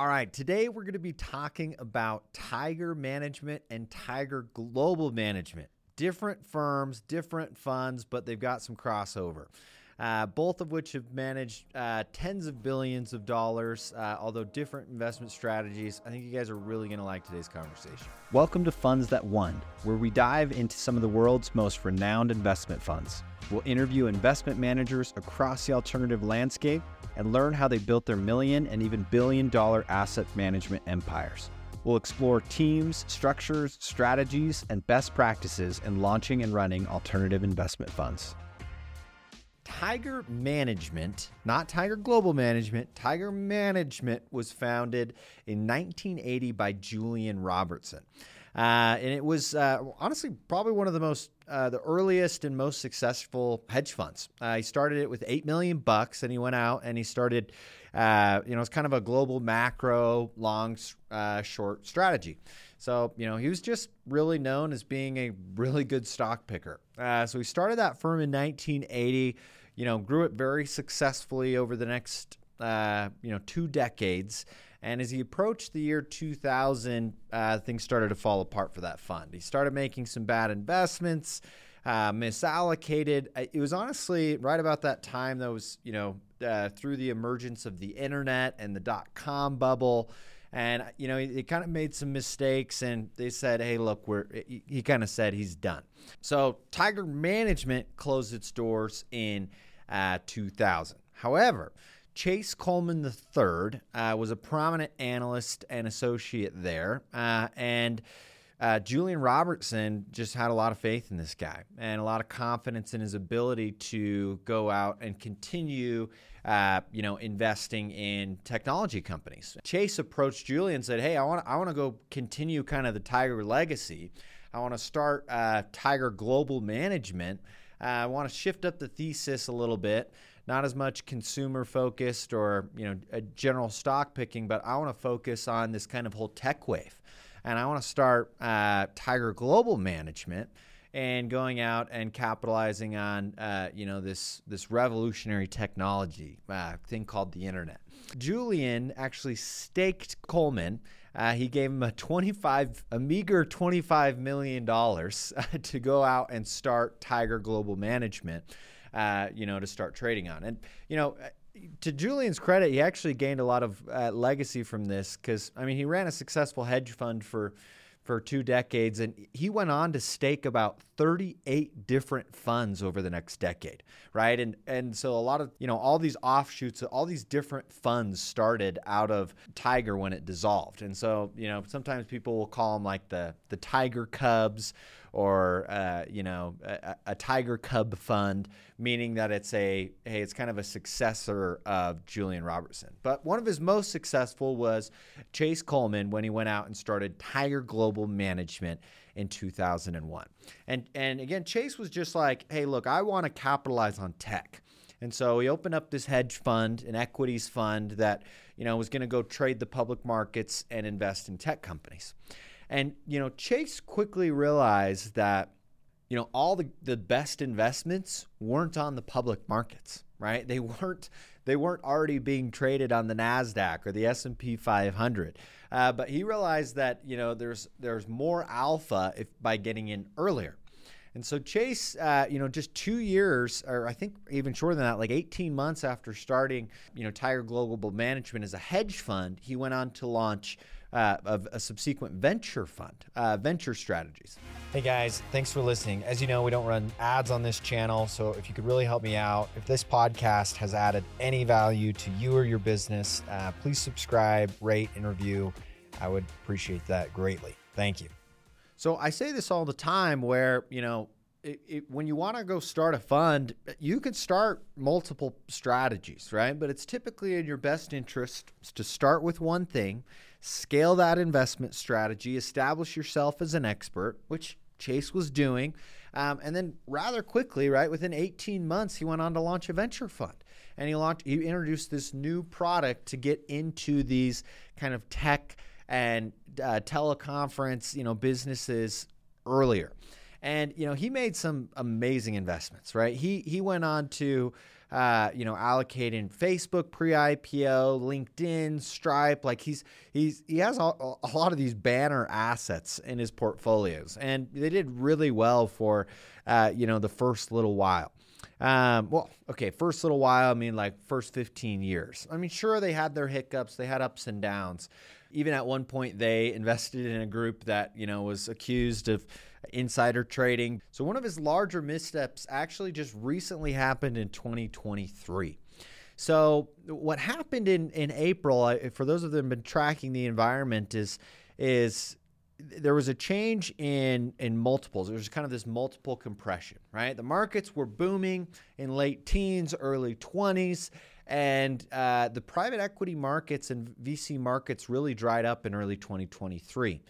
All right, today we're going to be talking about Tiger Management and Tiger Global Management. Different firms, different funds, but they've got some crossover. Uh, both of which have managed uh, tens of billions of dollars, uh, although different investment strategies. I think you guys are really going to like today's conversation. Welcome to Funds That Won, where we dive into some of the world's most renowned investment funds. We'll interview investment managers across the alternative landscape and learn how they built their million and even billion dollar asset management empires. We'll explore teams, structures, strategies, and best practices in launching and running alternative investment funds. Tiger Management, not Tiger Global Management, Tiger Management was founded in 1980 by Julian Robertson. Uh, and it was uh, honestly probably one of the most uh, the earliest and most successful hedge funds. Uh, he started it with eight million bucks, and he went out and he started, uh, you know, it's kind of a global macro long uh, short strategy. So you know he was just really known as being a really good stock picker. so he started that firm in 1980. You know, grew it very successfully over the next you know two decades. And as he approached the year 2000, uh, things started to fall apart for that fund. He started making some bad investments, uh, misallocated. It was honestly right about that time that was, you know, uh, through the emergence of the internet and the dot com bubble. And, you know, he, he kind of made some mistakes and they said, hey, look, we're, he, he kind of said he's done. So Tiger Management closed its doors in uh, 2000. However, Chase Coleman III uh, was a prominent analyst and associate there. Uh, and uh, Julian Robertson just had a lot of faith in this guy and a lot of confidence in his ability to go out and continue, uh, you know, investing in technology companies. Chase approached Julian and said, "Hey, I want I want to go continue kind of the Tiger legacy. I want to start uh, Tiger Global Management. I want to shift up the thesis a little bit." Not as much consumer focused or you know a general stock picking, but I want to focus on this kind of whole tech wave, and I want to start uh, Tiger Global Management and going out and capitalizing on uh, you know this this revolutionary technology uh, thing called the internet. Julian actually staked Coleman. Uh, he gave him a 25 a meager 25 million dollars to go out and start Tiger Global Management uh, you know, to start trading on. And, you know, to Julian's credit, he actually gained a lot of uh, legacy from this because, I mean, he ran a successful hedge fund for for two decades, and he went on to stake about 38 different funds over the next decade, right? And and so a lot of you know all these offshoots, all these different funds started out of Tiger when it dissolved, and so you know sometimes people will call them like the the Tiger Cubs or uh, you know a, a, tiger cub fund meaning that it's a hey it's kind of a successor of julian robertson. But one of his most successful was chase coleman when he went out and started tiger global management in 2001 and and again chase was just like hey look i want to capitalize on tech. And so he opened up this hedge fund, an equities fund that, you know, was going to go trade the public markets and invest in tech companies. And, you know, Chase quickly realized that, you know, all the, the best investments weren't on the public markets, right? They weren't they weren't already being traded on the Nasdaq or the S&P 500. Uh, but he realized that, you know, there's there's more alpha if by getting in earlier. And so Chase, uh, you know, just two years, or I think even shorter than that, like 18 months after starting, you know, Tiger Global Management as a hedge fund, he went on to launch uh, a subsequent venture fund, uh, venture strategies. Hey guys, thanks for listening. As you know, we don't run ads on this channel. So if you could really help me out, if this podcast has added any value to you or your business, uh, please subscribe, rate, and review. I would appreciate that greatly. Thank you. So I say this all the time where, you know, it, it, when you want to go start a fund, you can start multiple strategies, right? But it's typically in your best interest to start with one thing scale that investment strategy, establish yourself as an expert, which Chase was doing. Um, and then rather quickly, right, within 18 months, he went on to launch a venture fund. And he launched, he introduced this new product to get into these kind of tech and uh, teleconference, you know, businesses earlier. And you know, he made some amazing investments, right? He he went on to uh, you know, allocating Facebook pre-IPO, LinkedIn, Stripe. Like he's he's he has a, a lot of these banner assets in his portfolios, and they did really well for uh, you know the first little while. Um, well, okay, first little while, I mean like first 15 years. I mean, sure, they had their hiccups, they had ups and downs. Even at one point, they invested in a group that, you know, was accused of insider trading. So one of his larger missteps actually just recently happened in 2023. So what happened in, in April, for those of them been tracking the environment, is is there was a change in in multiples. There was kind of this multiple compression, right? The markets were booming in late teens, early 20s, and uh, the private equity markets and VC markets really dried up in early 2023.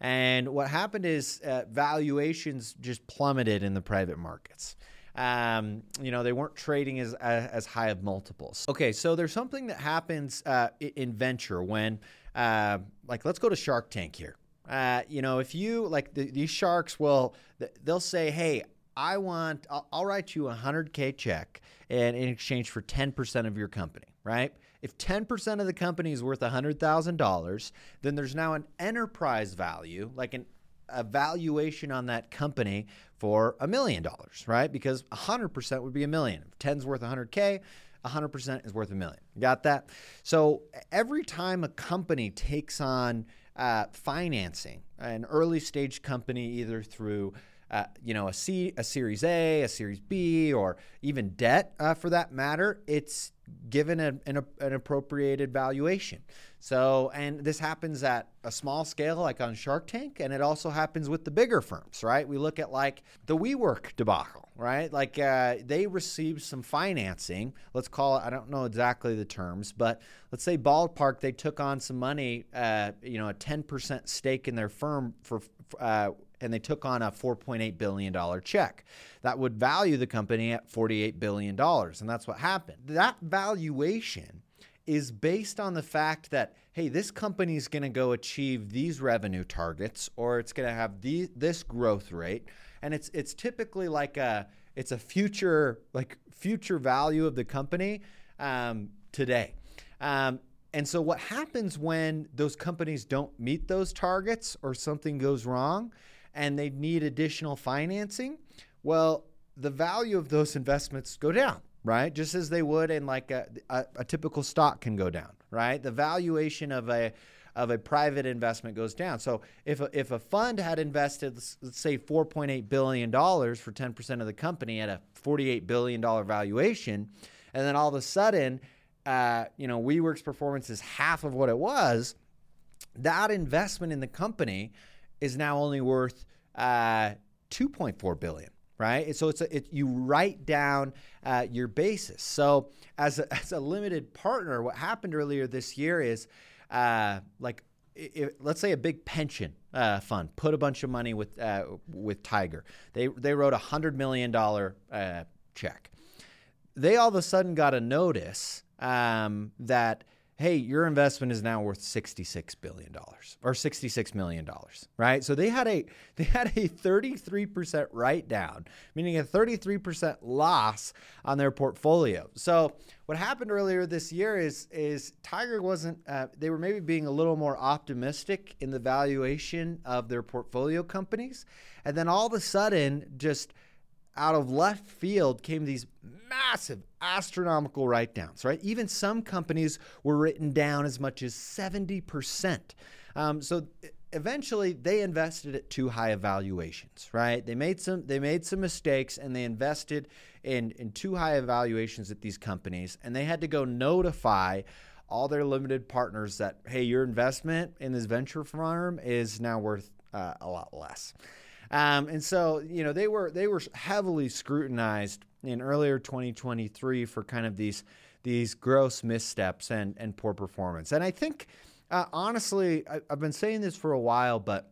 And what happened is uh, valuations just plummeted in the private markets. Um, you know, they weren't trading as, as high of multiples. Okay, so there's something that happens uh, in venture when, uh, like, let's go to Shark Tank here. Uh, you know, if you like the, these sharks will, they'll say, "Hey, I want, I'll, I'll write you a hundred k check, and in exchange for ten percent of your company." Right? If ten percent of the company is worth a hundred thousand dollars, then there's now an enterprise value, like an a valuation on that company for a million dollars, right? Because 100% would be a million. If 10's worth 100K, 100% is worth a million. Got that? So every time a company takes on uh, financing an early stage company, either through uh, you know a C, a Series A, a Series B, or even debt uh, for that matter, it's given a, an, an, appropriated valuation. So, and this happens at a small scale, like on Shark Tank, and it also happens with the bigger firms, right? We look at like the WeWork debacle, right? Like uh, they received some financing. Let's call it, I don't know exactly the terms, but let's say ballpark, they took on some money, uh, you know, a 10% stake in their firm for. Uh, and they took on a $4.8 billion check. That would value the company at $48 billion. And that's what happened. That valuation is based on the fact that, hey, this company is going to go achieve these revenue targets or it's going to have this growth rate. And it's, it's typically like a, it's a future, like future value of the company um, today. Um, and so, what happens when those companies don't meet those targets or something goes wrong and they need additional financing, well, the value of those investments go down, right? Just as they would in like a, a, a typical stock can go down, right? The valuation of a of a private investment goes down. So if a, if a fund had invested, let's, say $4.8 billion for 10% of the company at a $48 billion valuation, and then all of a sudden, uh, you know, WeWork's performance is half of what it was, that investment in the company is now only worth uh, 2.4 billion right? So it's a, it, you write down uh, your basis. So as a, as a limited partner, what happened earlier this year is uh, like if, let's say a big pension uh, fund put a bunch of money with uh, with Tiger. They they wrote a hundred million dollar uh, check. They all of a sudden got a notice um, that hey, your investment is now worth $66 billion or $66 million, right? So they had a they had a 33% write down, meaning a 33% loss on their portfolio. So what happened earlier this year is is Tiger wasn't uh, they were maybe being a little more optimistic in the valuation of their portfolio companies. And then all of a sudden just out of left field came these massive astronomical write downs, right? Even some companies were written down as much as 70%. Um, so eventually they invested at too high of valuations, right? They made some they made some mistakes and they invested in in too high evaluations at these companies and they had to go notify all their limited partners that hey, your investment in this venture firm is now worth uh, a lot less. Um, and so, you know, they were they were heavily scrutinized in earlier 2023 for kind of these these gross missteps and and poor performance. And I think, uh, honestly, I, I've been saying this for a while, but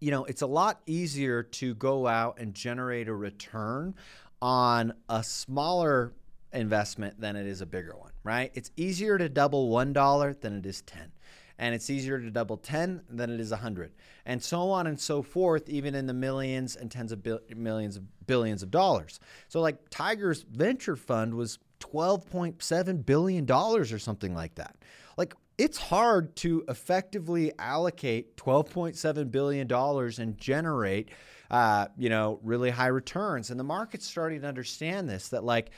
you know, it's a lot easier to go out and generate a return on a smaller investment than it is a bigger one, right? It's easier to double $1 than it is 10. And it's easier to double 10 than it is 100 and so on and so forth even in the millions and tens of bil- millions of billions of dollars. So like tiger's venture fund was 12.7 billion dollars or something like that. Like it's hard to effectively allocate 12.7 billion dollars and generate uh, you know really high returns. And the market's starting to understand this that like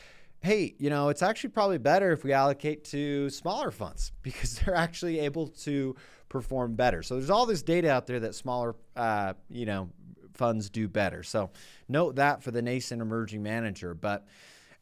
hey, you know, it's actually probably better if we allocate to smaller funds because they're actually able to perform better. So there's all this data out there that smaller, uh, you know, funds do better. So note that for the nascent emerging manager. But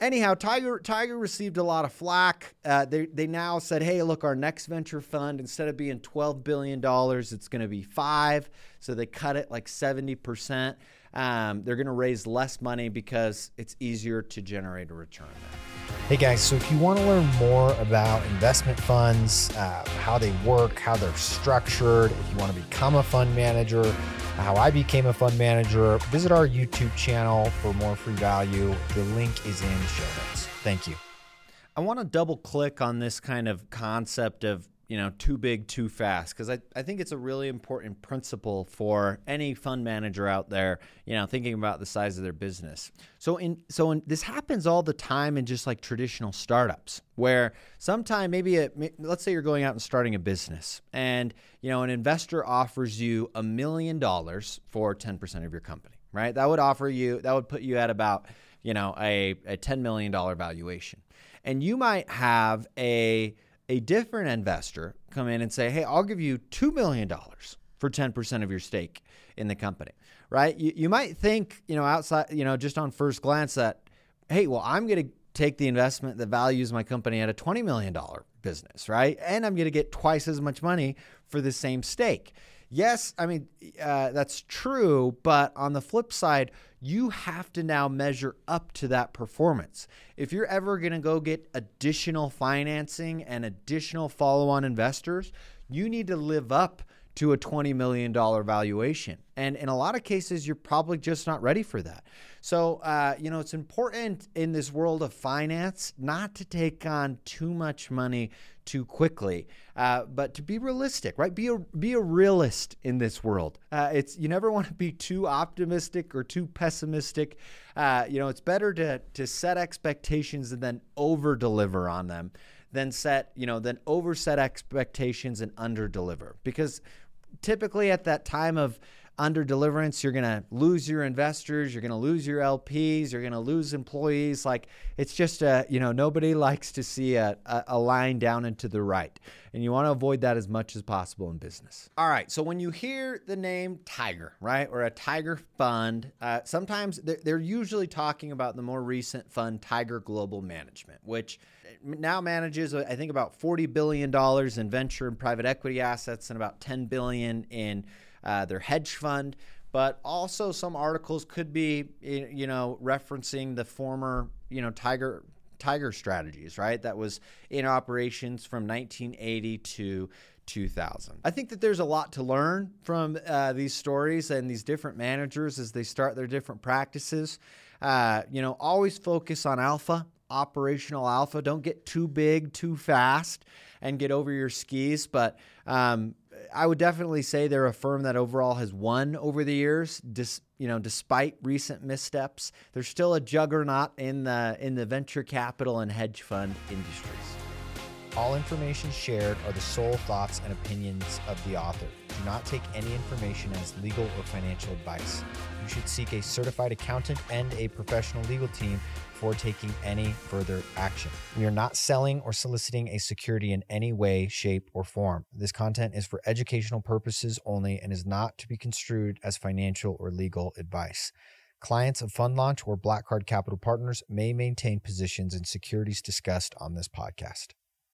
anyhow, Tiger Tiger received a lot of flack. Uh, they they now said, hey, look, our next venture fund instead of being twelve billion dollars, it's going to be five. So they cut it like seventy percent um, they're going to raise less money because it's easier to generate a return there. Hey guys, so if you want to learn more about investment funds, uh, how they work, how they're structured, if you want to become a fund manager, how I became a fund manager, visit our YouTube channel for more free value. The link is in the show notes. Thank you. I want to double click on this kind of concept of you know, too big, too fast. Because I, I think it's a really important principle for any fund manager out there, you know, thinking about the size of their business. So in so in, this happens all the time in just like traditional startups, where sometime maybe a, let's say you're going out and starting a business, and you know, an investor offers you a million dollars for 10% of your company, right? That would offer you that would put you at about you know a, a $10 million valuation, and you might have a a different investor come in and say, hey, I'll give you $2 million for 10% of your stake in the company, right? You, you might think, you know, outside, you know, just on first glance that, hey, well, I'm going to take the investment that values my company at a $20 million business, right? And I'm going to get twice as much money for the same stake. Yes, I mean, uh, that's true, but on the flip side, you have to now measure up to that performance. If you're ever going to go get additional financing and additional follow on investors, you need to live up to a $20 million valuation. And in a lot of cases, you're probably just not ready for that. So, uh, you know, it's important in this world of finance not to take on too much money too quickly, uh, but to be realistic, right? Be a be a realist in this world. Uh, it's you never want to be too optimistic or too pessimistic. Uh, you know, it's better to to set expectations and then over deliver on them than set you know than over set expectations and under deliver because typically at that time of under deliverance, you're going to lose your investors, you're going to lose your LPs, you're going to lose employees. Like it's just a, you know, nobody likes to see a, a, line down and to the right. And you want to avoid that as much as possible in business. All right. So when you hear the name Tiger, right, or a Tiger fund, uh, sometimes they're, they're usually talking about the more recent fund, Tiger Global Management, which now manages I think about 40 billion dollars in venture and private equity assets and about 10 billion in uh, their hedge fund. But also, some articles could be, you know, referencing the former, you know, Tiger Tiger strategies, right? That was in operations from 1980 to 2000. I think that there's a lot to learn from uh, these stories and these different managers as they start their different practices. Uh, you know, always focus on alpha, operational alpha. Don't get too big too fast and get over your skis. But um, I would definitely say they're a firm that overall has won over the years. Dis, you know, despite recent missteps, they're still a juggernaut in the in the venture capital and hedge fund industries. All information shared are the sole thoughts and opinions of the author. Do not take any information as legal or financial advice. You should seek a certified accountant and a professional legal team before taking any further action. We are not selling or soliciting a security in any way, shape, or form. This content is for educational purposes only and is not to be construed as financial or legal advice. Clients of Fund Launch or Black Card Capital Partners may maintain positions in securities discussed on this podcast.